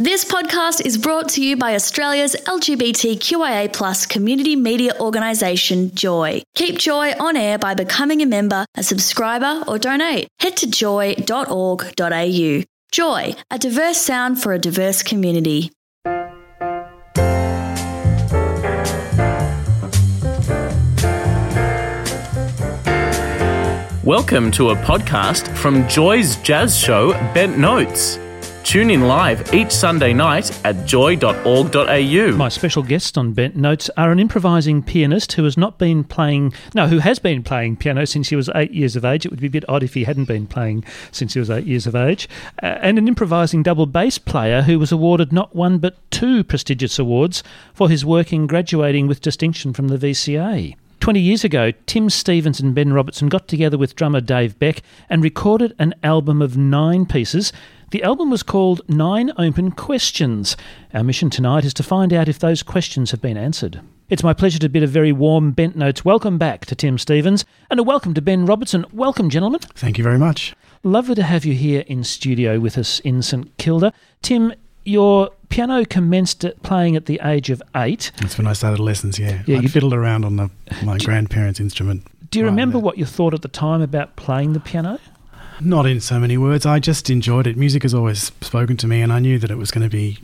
This podcast is brought to you by Australia's LGBTQIA plus community media organisation, Joy. Keep Joy on air by becoming a member, a subscriber, or donate. Head to joy.org.au. Joy, a diverse sound for a diverse community. Welcome to a podcast from Joy's jazz show, Bent Notes. Tune in live each Sunday night at joy.org.au. My special guests on Bent Notes are an improvising pianist who has not been playing, no, who has been playing piano since he was eight years of age. It would be a bit odd if he hadn't been playing since he was eight years of age. Uh, and an improvising double bass player who was awarded not one but two prestigious awards for his work in graduating with distinction from the VCA. 20 years ago, Tim Stevens and Ben Robertson got together with drummer Dave Beck and recorded an album of nine pieces. The album was called Nine Open Questions. Our mission tonight is to find out if those questions have been answered. It's my pleasure to bid a very warm Bent Notes welcome back to Tim Stevens and a welcome to Ben Robertson. Welcome, gentlemen. Thank you very much. Lovely to have you here in studio with us in St Kilda. Tim, your piano commenced playing at the age of eight. That's when I started lessons, yeah. Yeah, I you- fiddled around on the, my grandparents' instrument. Do you right remember there. what you thought at the time about playing the piano? Not in so many words. I just enjoyed it. Music has always spoken to me, and I knew that it was going to be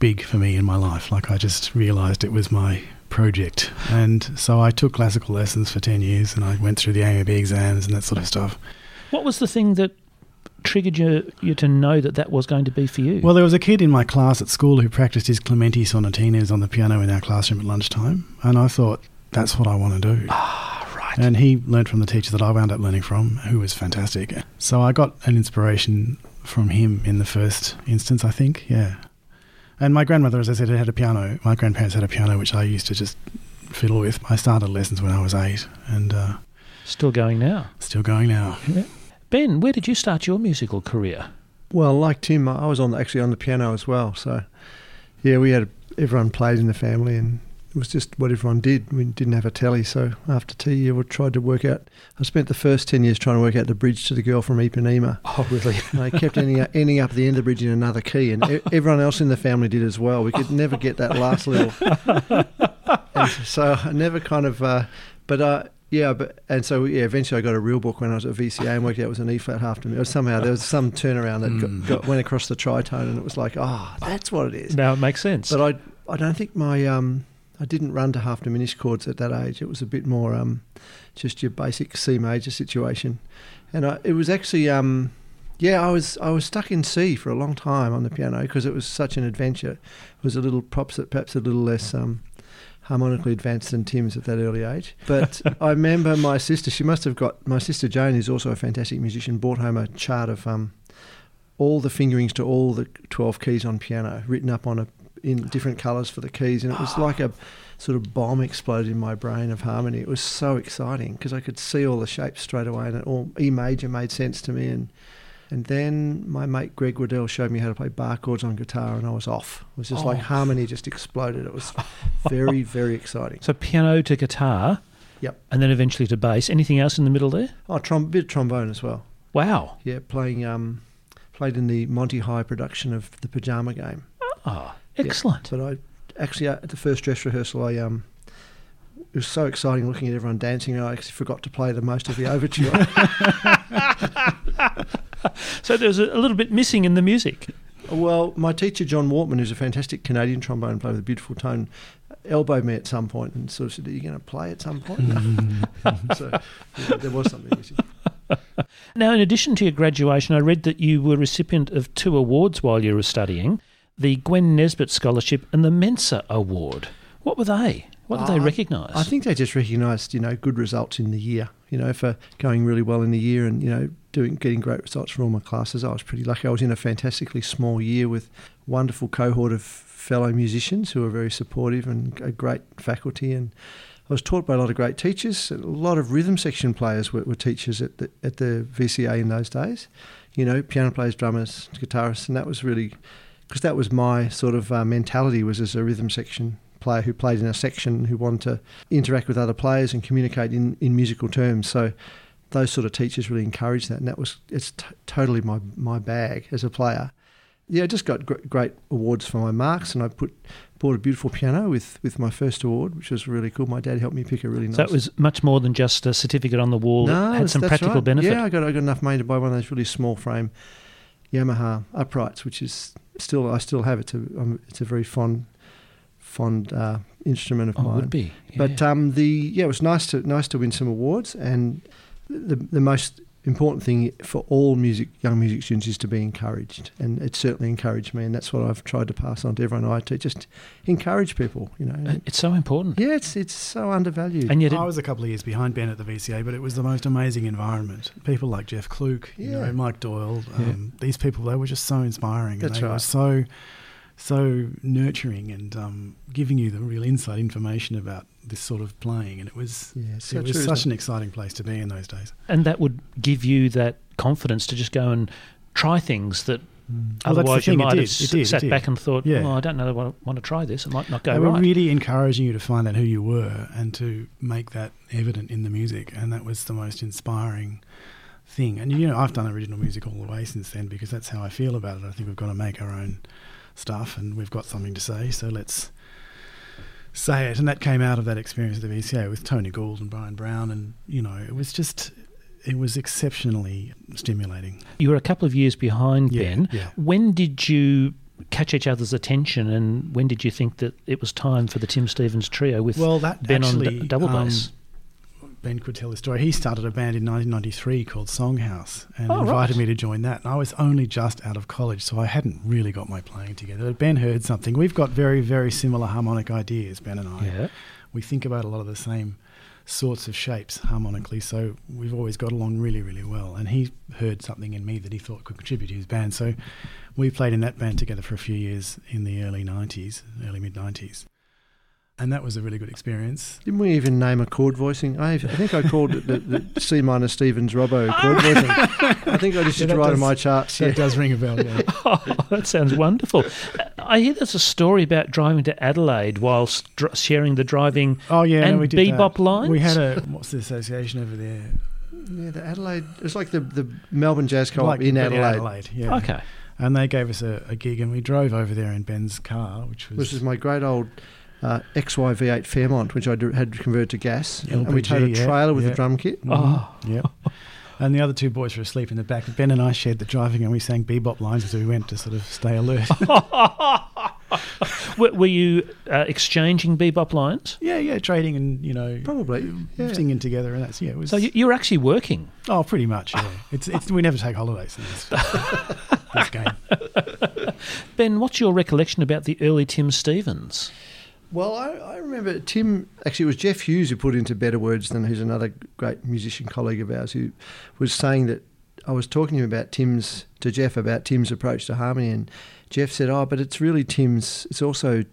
big for me in my life. Like, I just realised it was my project. And so I took classical lessons for 10 years, and I went through the AMEB exams and that sort of stuff. What was the thing that triggered you, you to know that that was going to be for you? Well, there was a kid in my class at school who practiced his Clementi sonatinas on the piano in our classroom at lunchtime, and I thought, that's what I want to do. Ah. Right. And he learned from the teacher that I wound up learning from, who was fantastic. So I got an inspiration from him in the first instance, I think, yeah. And my grandmother, as I said, had a piano. My grandparents had a piano, which I used to just fiddle with. I started lessons when I was eight, and uh, Still going now. still going now. Ben, where did you start your musical career? Well, like Tim, I was on actually on the piano as well. So, yeah, we had everyone played in the family, and it was just what everyone did. We didn't have a telly, so after tea, we tried to work out. I spent the first ten years trying to work out the bridge to the girl from Ipanema. Oh, really? And I kept ending up, ending up at the end of the bridge in another key, and everyone else in the family did as well. We could never get that last little. And so I never kind of, uh, but uh, yeah, but and so yeah, eventually I got a real book when I was at VCA and worked out it was an E flat half to me. Or somehow there was some turnaround that got, got, went across the tritone, and it was like, ah, that's what it is. now it makes sense. But I, I don't think my, um, I didn't run to half diminished chords at that age. It was a bit more, um, just your basic C major situation, and I, it was actually, um, yeah, I was, I was stuck in C for a long time on the piano because it was such an adventure. It was a little perhaps, perhaps a little less. Um, harmonically advanced than Tim's at that early age. But I remember my sister, she must have got, my sister Jane, who's also a fantastic musician, brought home a chart of um, all the fingerings to all the 12 keys on piano written up on a in different colours for the keys. And it was like a sort of bomb exploded in my brain of harmony. It was so exciting because I could see all the shapes straight away and it all E major made sense to me. And and then my mate Greg Waddell showed me how to play bar chords on guitar, and I was off. It was just like Oh. harmony just exploded. It was very, very exciting. so piano to guitar. Yep. And then eventually to bass. Anything else in the middle there? Oh, trom- bit of trombone as well. Wow. Yeah, playing um, played in the Monty High production of the Pajama Game. Ah, Yeah, excellent. But I actually uh, at the first dress rehearsal, I um, it was so exciting looking at everyone dancing. I actually forgot to play the most of the overture. So there was a little bit missing in the music. well, my teacher John Wortman, who's a fantastic Canadian trombone player with a beautiful tone, elbowed me at some point and sort of said, "Are you going to play at some point?" so yeah, there was something missing. Now, in addition to your graduation, I read that you were recipient of two awards while you were studying the Gwen Nesbitt Scholarship and the Mensa Award. What were they? What did they Uh, recognise? I think they just recognised, you know, good results in the year. You know, for going really well in the year and you know doing getting great results for all my classes. I was pretty lucky. I was in a fantastically small year with wonderful cohort of fellow musicians who were very supportive and a great faculty. And I was taught by a lot of great teachers. A lot of rhythm section players were, were teachers at the at the VCA in those days. You know, piano players, drummers, guitarists, and that was really because that was my sort of uh, mentality was as a rhythm section player who played in a section who wanted to interact with other players and communicate in, in musical terms. So those sort of teachers really encouraged that, and that was it's t- totally my my bag as a player. yeah, I just got gr- great awards for my marks, and I put bought a beautiful piano with, with my first award, which was really cool. My dad helped me pick a really nice. So it was much more than just a certificate on the wall. no, it had some practical right. benefit. Yeah, I got I got enough money to buy one of those really small frame Yamaha uprights, which is still I still have. It's a um, it's a very fond fond uh, instrument of Oh, it mine. would be. But yeah. um, the yeah, it was nice to nice to win some awards, and the the most important thing for all music young music students is to be encouraged, and it certainly encouraged me, and that's what I've tried to pass on to everyone I teach. Just encourage people, you know. it's so important. yeah, it's it's so undervalued. And yet, it, I was a couple of years behind Ben at the VCA, but it was the most amazing environment. People like Jeff Klug, you Yeah. know, Mike Doyle, Yeah. um, these people, they were just so inspiring. That's and they were so, so nurturing and um, giving you the real inside information about this sort of playing. And it was, yeah, so it was such isn't an exciting place to be in those days. and that would give you that confidence to just go and try things that Well, that's the otherwise you might have it s- did, sat back and thought, Yeah. "Oh, I don't know if I want to try this. It might not go they were right." really encouraging you to find out who you were and to make that evident in the music, and that was the most inspiring thing. And you know, I've done original music all the way since then because that's how I feel about it. I think we've got to make our own stuff, and we've got something to say, so let's say it. And that came out of that experience at the VCA with Tony Gould and Brian Brown, and you know, it was just. It was exceptionally stimulating. You were a couple of years behind Yeah, Ben. yeah. When did you catch each other's attention, and when did you think that it was time for the Tim Stevens trio with Well, that Ben actually, on d- double um, bass? Ben could tell the story. He started a band in 1993 called Songhouse and Oh, invited right. me to join that. And I was only just out of college, so I hadn't really got my playing together. But Ben heard something. We've got very, very similar harmonic ideas, Ben and I. yeah. We think about a lot of the same sorts of shapes harmonically, so we've always got along really, really well. And he heard something in me that he thought could contribute to his band. So we played in that band together for a few years in the early 90s, early mid 90s. And that was a really good experience. Didn't we even name a chord voicing? I, I think I called it the, the C minor Stevens Robbo chord voicing. I think I just Yeah, used to write on my charts. That Yeah. does ring a bell, yeah. Oh, that sounds wonderful. Uh, I hear there's a story about driving to Adelaide whilst dr- sharing the driving. Oh yeah, And no, we did bebop that. lines? We had a what's the association over there? yeah, the Adelaide. It's like the, the Melbourne Jazz Co-op Like- in but Adelaide. yeah. Okay. And they gave us a, a gig, and we drove over there in Ben's car, which was This is my great old uh, XY-V8 Fairmont, which I had converted to gas, and we LPG, towed a yeah, trailer with yeah. a drum kit. Oh. yeah. And the other two boys were asleep in the back. Ben and I shared the driving, and we sang bebop lines as we went to sort of stay alert. were, were you uh, exchanging bebop lines? yeah, yeah, trading and you know Probably, yeah. singing together, and that's yeah. It was So you, you were actually working. oh, pretty much. Yeah, it's it's we never take holidays in this, this game. Ben, what's your recollection about the early Tim Stevens? Well, I, I remember Tim. Actually, it was Jeff Hughes who put into better words than who's another great musician colleague of ours who was saying that I was talking to him about Tim's to Jeff about Tim's approach to harmony, and Jeff said, "Oh, but it's really Tim's. It's also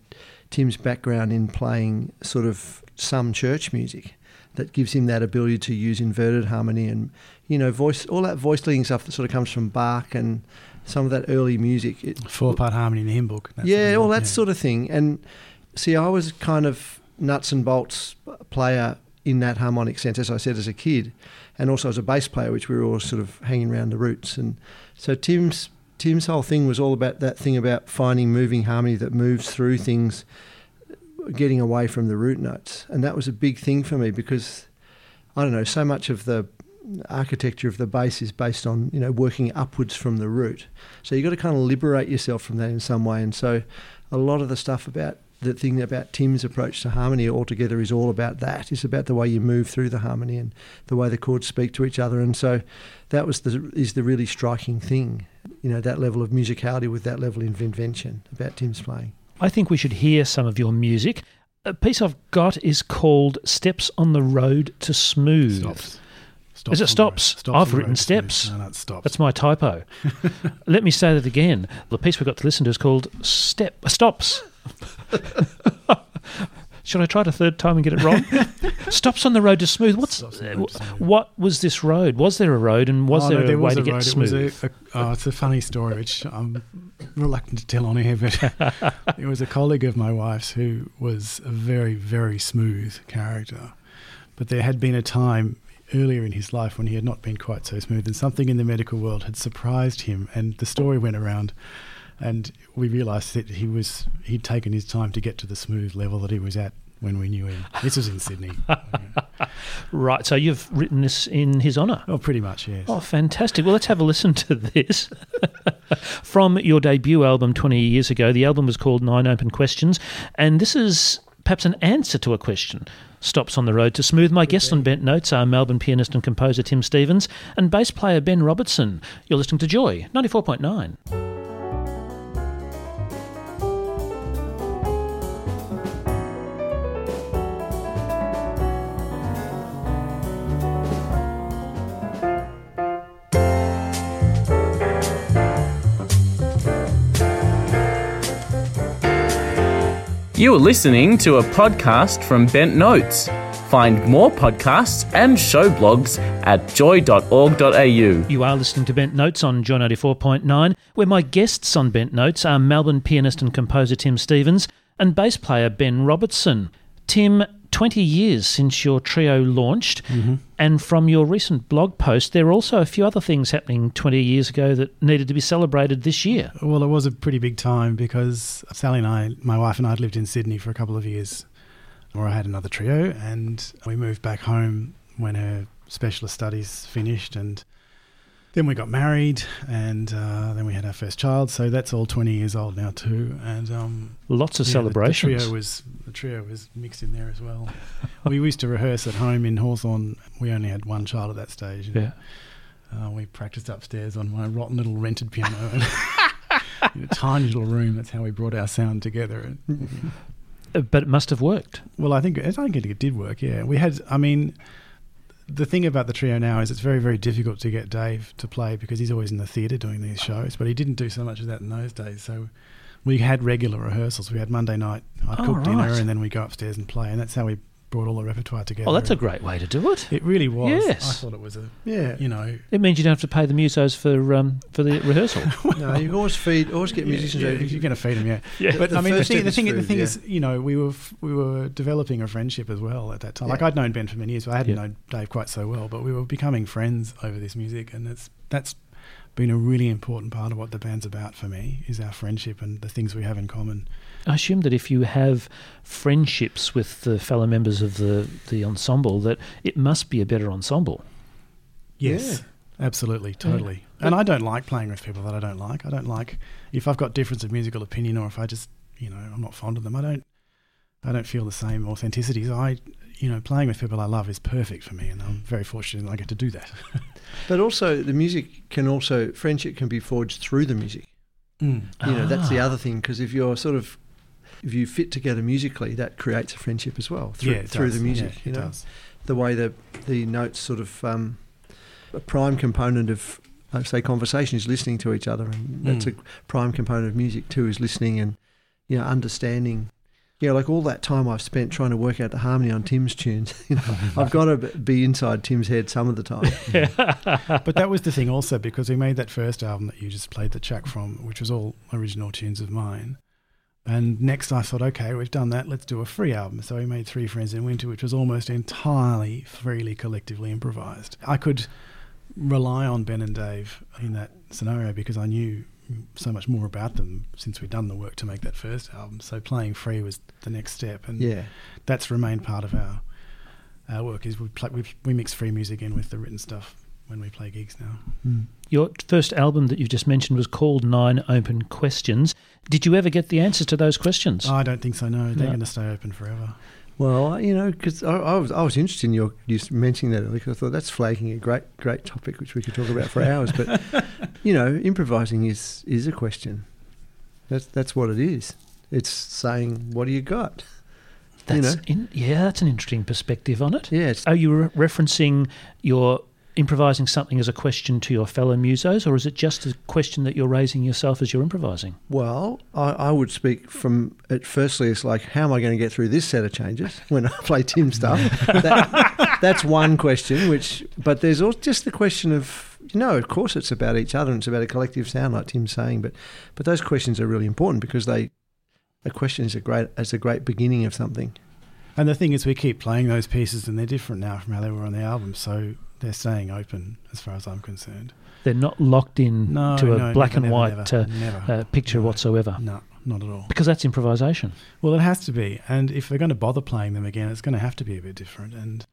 Tim's background in playing sort of some church music." That gives him that ability to use inverted harmony and, you know, voice all that voice leading stuff that sort of comes from Bach and some of that early music. It, Four part harmony in the hymn book. yeah, all that yeah. sort of thing. And see, I was kind of nuts and bolts player in that harmonic sense, as I said, as a kid, and also as a bass player, which we were all sort of hanging around the roots. And so Tim's Tim's whole thing was all about that thing about finding moving harmony that moves through things, getting away from the root notes, and that was a big thing for me because I don't know so much of the architecture of the bass is based on you know working upwards from the root. So you've got to kind of liberate yourself from that in some way. And so a lot of the stuff about the thing about Tim's approach to harmony altogether is all about that. It's about the way you move through the harmony and the way the chords speak to each other. And so that was the is the really striking thing. You know, that level of musicality with that level of invention about Tim's playing. I think we should hear some of your music. A piece I've got is called Steps on the Road to Smooth. Stops. Is it Stops on the road. stops? Stops I've written steps. No, no, stops. That's my typo. Let me say that again. The piece we've got to listen to is called Step Stops. Should I try it a third time and get it wrong? Stops on the road to smooth. What's Stops on the road to smooth. what was this road? Was there a road, and was Oh, there no, there a way was to get road. smooth? It was a, a, oh, it's a funny story, which I'm reluctant to tell on here, but it was a colleague of my wife's who was a very, very smooth character. But there had been a time earlier in his life when he had not been quite so smooth, and something in the medical world had surprised him. And the story went around and we realised that he was he'd taken his time to get to the smooth level that he was at when we knew him. This was in Sydney. Right, so you've written this in his honour. oh, pretty much, yes. Oh, fantastic. Well, let's have a listen to this. From your debut album 20 years ago, the album was called Nine Open Questions, and this is perhaps an answer to a question. Stops on the road to smooth. My guests on Bent Notes are Melbourne pianist and composer Tim Stevens and bass player Ben Robertson. You're listening to Joy 94.9. You are listening to a podcast from Bent Notes. Find more podcasts and show blogs at joy.org.au. You are listening to Bent Notes on Joy 94.9, where my guests on Bent Notes are Melbourne pianist and composer Tim Stevens and bass player Ben Robertson. Tim, 20 years since your trio launched, mm-hmm. and from your recent blog post, there are also a few other things happening 20 years ago that needed to be celebrated this year. Well, it was a pretty big time because Sally and I, my wife and I, had lived in Sydney for a couple of years, where I had another trio, and we moved back home when her specialist studies finished, and then we got married, and uh, then we had our first child. So that's all twenty years old now too, and um, Lots of yeah, the- celebrations. The, trio was the trio was mixed in there as well. we used to rehearse at home in Hawthorn. We only had one child at that stage. yeah. uh, we practiced upstairs on my rotten little rented piano. in a tiny little room. That's how we brought our sound together. Uh, But it must have worked. Well, I think I think it did work. Yeah, we had. I mean, the thing about the trio now is it's very very difficult to get Dave to play because he's always in the theatre doing these shows. But he didn't do so much of that in those days. So we had regular rehearsals. We had Monday night. I'd Oh, cook dinner and then we go upstairs and play, and that's how we brought all the repertoire together. Oh, that's a great way to do it. It really was. Yes. I thought it was a. Yeah. You know. It means you don't have to pay the musos for um, for the rehearsal. No, you always feed, always get musicians. yeah, out. you're going to feed them, yeah. Yeah. But The I mean, the thing, the is thing, the thing yeah. is, you know, we were f- we were developing a friendship as well at that time. Like I'd known Ben for many years, but I hadn't Yeah. known Dave quite so well. But we were becoming friends over this music, and it's that's been a really important part of what the band's about for me is our friendship and the things we have in common. I assume that if you have friendships with the fellow members of the, the ensemble, that it must be a better ensemble. Yes, absolutely, totally. And I don't like playing with people that I don't like. I don't like if I've got difference of musical opinion or if I just, you know, I'm not fond of them. I don't, I don't feel the same authenticity. So I, you know, playing with people I love is perfect for me, and I'm very fortunate that I get to do that. But also, the music can also friendship can be forged through the music. You know, that's the Ah. other thing because if you're sort of if you fit together musically, that creates a friendship as well through, yeah, it through does. the music. Yeah, you know, does. the way the the notes sort of um, a prime component of I say conversation is listening to each other, and that's Mm. a prime component of music too is listening and you know understanding. Yeah, like all that time I've spent trying to work out the harmony on Tim's tunes. You know, I've got to be inside Tim's head some of the time. but that was the thing also because we made that first album that you just played the track from, which was all original tunes of mine. And next I thought, okay, we've done that, let's do a free album. So we made Three Friends in Winter, which was almost entirely freely collectively improvised. I could rely on Ben and Dave in that scenario because I knew so much more about them since we'd done the work to make that first album. So playing free was the next step. And Yeah, that's remained part of our our work is we play, we, we mix free music in with the written stuff when we play gigs now. Hmm. Your first album that you just mentioned was called Nine Open Questions. Did you ever get the answers to those questions? I don't think so. No, they're No. going to stay open forever. Well, you know, because I, I was I was interested in your you mentioning that because I thought that's flagging a great great topic which we could talk about for hours. But you know, improvising is is a question. That's that's what it is. It's saying, "What do you got?" you that's know. in, yeah, that's an interesting perspective on it. Yeah, Are you re- referencing your improvising something as a question to your fellow musos, or is it just a question that you're raising yourself as you're improvising? well, I, I would speak from it. Firstly, it's like, how am I going to get through this set of changes when I play Tim stuff? that, that's one question. Which, but there's also just the question of you know, of course, it's about each other and it's about a collective sound, like Tim's saying. But but those questions are really important because they a question is a great is a great beginning of something. And the thing is, we keep playing those pieces, and they're different now from how they were on the album. So they're staying open, as far as I'm concerned. They're not locked in No, to a no, black never, and white never, uh, never. uh, picture No. whatsoever. No, not at all. Because that's improvisation. Well, it has to be. And if they're going to bother playing them again, it's going to have to be a bit different. And,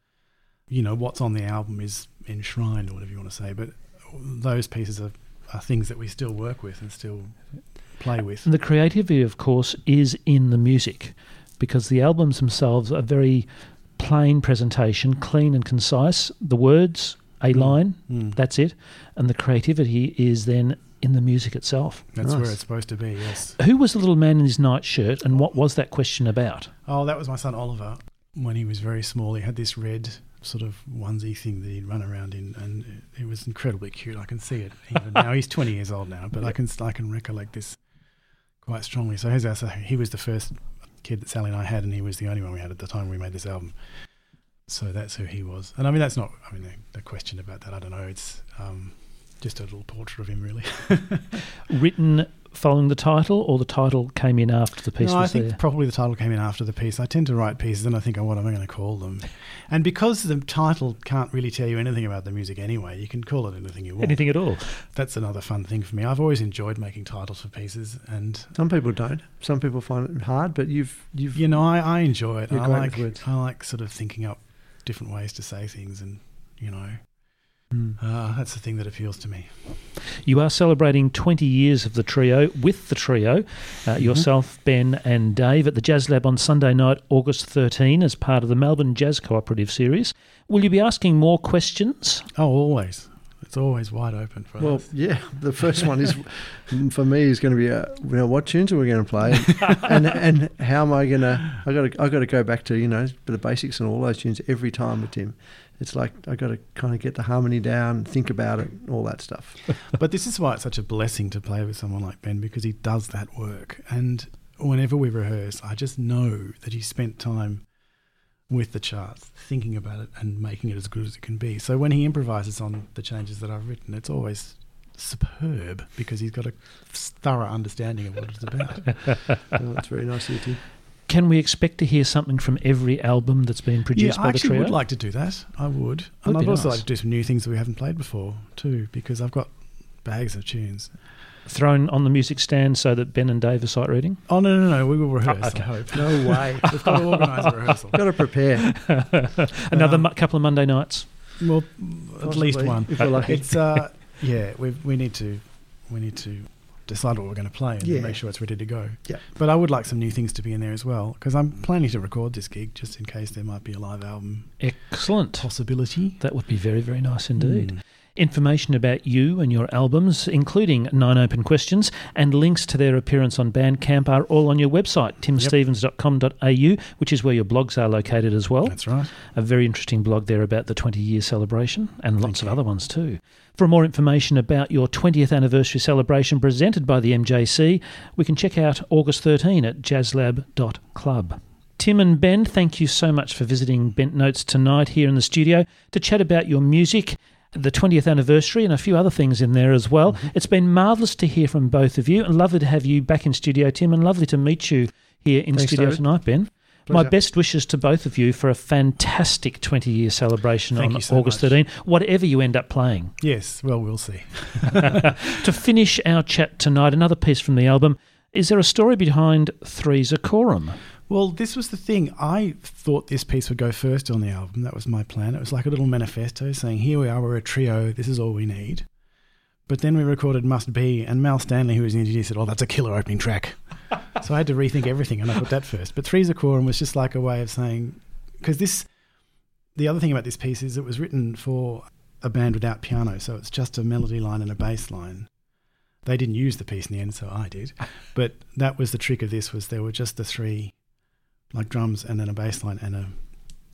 you know, what's on the album is enshrined or whatever you want to say. But those pieces are, are things that we still work with and still play with. And the creativity, of course, is in the music because the albums themselves are very plain presentation, clean and concise. The words, a line, Mm. that's it. And the creativity is then in the music itself. That's Nice. where it's supposed to be, yes. Who was the little man in his nightshirt and what was that question about? Oh, that was my son Oliver. When he was very small, he had this red sort of onesie thing that he'd run around in, and it was incredibly cute. I can see it even now. He's 20 years old now, but I can I can recollect this quite strongly. So his so he was the first kid that Sally and I had, and he was the only one we had at the time we made this album. So that's who he was. And I mean, that's not. I mean, the, the question about that, I don't know. It's um, just a little portrait of him, really. Written following the title or the title came in after the piece no, I was think there? probably the title came in after the piece. I tend to write pieces and I think, oh, what am I going to call them? And because the title can't really tell you anything about the music anyway, you can call it anything you want. Anything at all. That's another fun thing for me. I've always enjoyed making titles for pieces, and Some people don't. Some people find it hard, but you've you've you know, I, I enjoy it. You're I like I like sort of thinking up different ways to say things, and you know, Mm. uh, that's the thing that appeals to me. You are celebrating 20 years of the trio with the trio, uh, yourself, Ben, and Dave at the Jazz Lab on Sunday night, August 13, as part of the Melbourne Jazz Cooperative Series. Will you be asking more questions? Oh, always. It's always wide open for Well, us. yeah. The first one is for me is going to be uh, you know what tunes are we going to play, and and how am I going to? I got to I got to go back to you know the basics and all those tunes every time with Tim. It's like I got to kind of get the harmony down, think about it, all that stuff. But this is why it's such a blessing to play with someone like Ben because he does that work. And whenever we rehearse, I just know that he spent time with the charts, thinking about it and making it as good as it can be. So when he improvises on the changes that I've written, it's always superb because he's got a thorough understanding of what it's about. Oh, that's very nice of you. Can we expect to hear something from every album that's been produced yeah, by I the actually trio? would like to do that. I would. Would and I'd also nice. like to do some new things that we haven't played before too because I've got bags of tunes. Thrown on the music stand so that Ben and Dave are sight reading? Oh, no, no, no. We will rehearse, okay. I hope. No way. We've got to organise a rehearsal. got to prepare. Another Um, mo- couple of Monday nights. Well, at least one. if we're lucky. It's uh, yeah. We we need to we need to decide what we're going to play and Yeah. make sure it's ready to go. Yeah. But I would like some new things to be in there as well because I'm planning to record this gig just in case there might be a live album Excellent. possibility. That would be very, very nice indeed. Mm. Information about you and your albums, including Nine Open Questions, and links to their appearance on Bandcamp are all on your website, timstevens.com.au, which is where your blogs are located as well. That's right. A very interesting blog there about the 20 year celebration and lots of you. other ones too. For more information about your 20th anniversary celebration presented by the MJC, we can check out August 13 at jazzlab.club. Tim and Ben, thank you so much for visiting Bent Notes tonight here in the studio to chat about your music, the 20th anniversary, and a few other things in there as well. Mm-hmm. It's been marvellous to hear from both of you, and lovely to have you back in studio, Tim, and lovely to meet you here in Thanks, studio David. tonight, Ben. My best wishes to both of you for a fantastic 20 year celebration Thank on so August much. 13, whatever you end up playing. Yes. Well, we'll see. to finish our chat tonight, another piece from the album. Is there a story behind Three's a Quorum? Well, this was the thing. I thought this piece would go first on the album. That was my plan. It was like a little manifesto saying, "Here we are. We're a trio. This is all we need." But then we recorded "Must Be," and Mal Stanley, who was the engineer, said, "Oh, that's a killer opening track." so I had to rethink everything, and I put that first. But Three's a Quorum was just like a way of saying, because this, the other thing about this piece is it was written for a band without piano, so it's just a melody line and a bass line. They didn't use the piece in the end, so I did. But that was the trick of this: was there were just the three like drums and then a bass line and a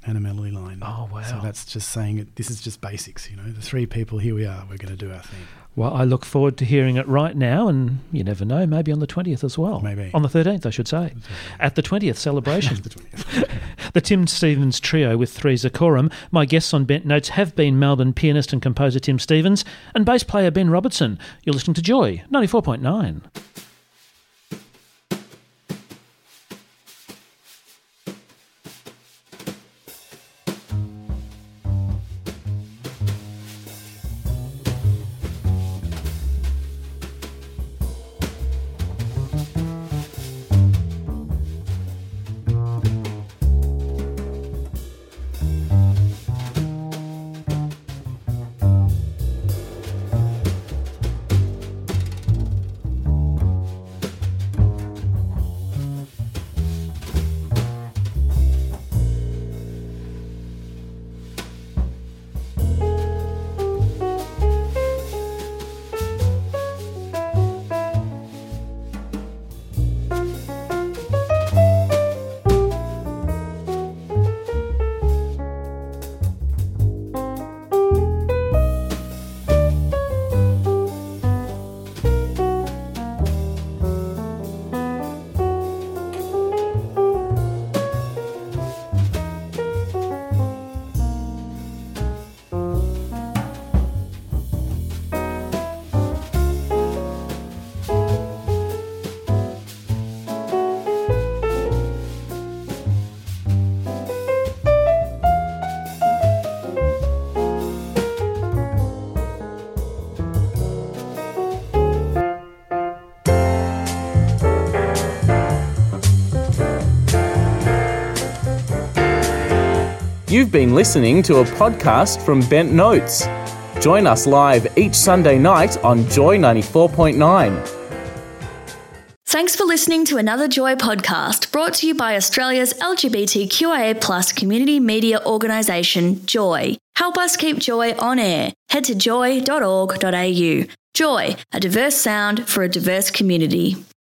and a melody line. Oh, wow. So that's just saying it. This is just basics, you know. The three people, here we are. We're going to do our thing. Well, I look forward to hearing it right now, and you never know, maybe on the 20th as well. Maybe. On the 13th, I should say. At the 20th celebration. The 20th. The Tim Stevens Trio with Three's a Quorum. My guests on Bent Notes have been Melbourne pianist and composer Tim Stevens and bass player Ben Robertson. You're listening to Joy 94.9. You've been listening to a podcast from Bent Notes. Join us live each Sunday night on Joy 94.9. Thanks for listening to another Joy podcast brought to you by Australia's LGBTQIA plus community media organisation, Joy. Help us keep Joy on air. Head to joy.org.au. Joy, a diverse sound for a diverse community.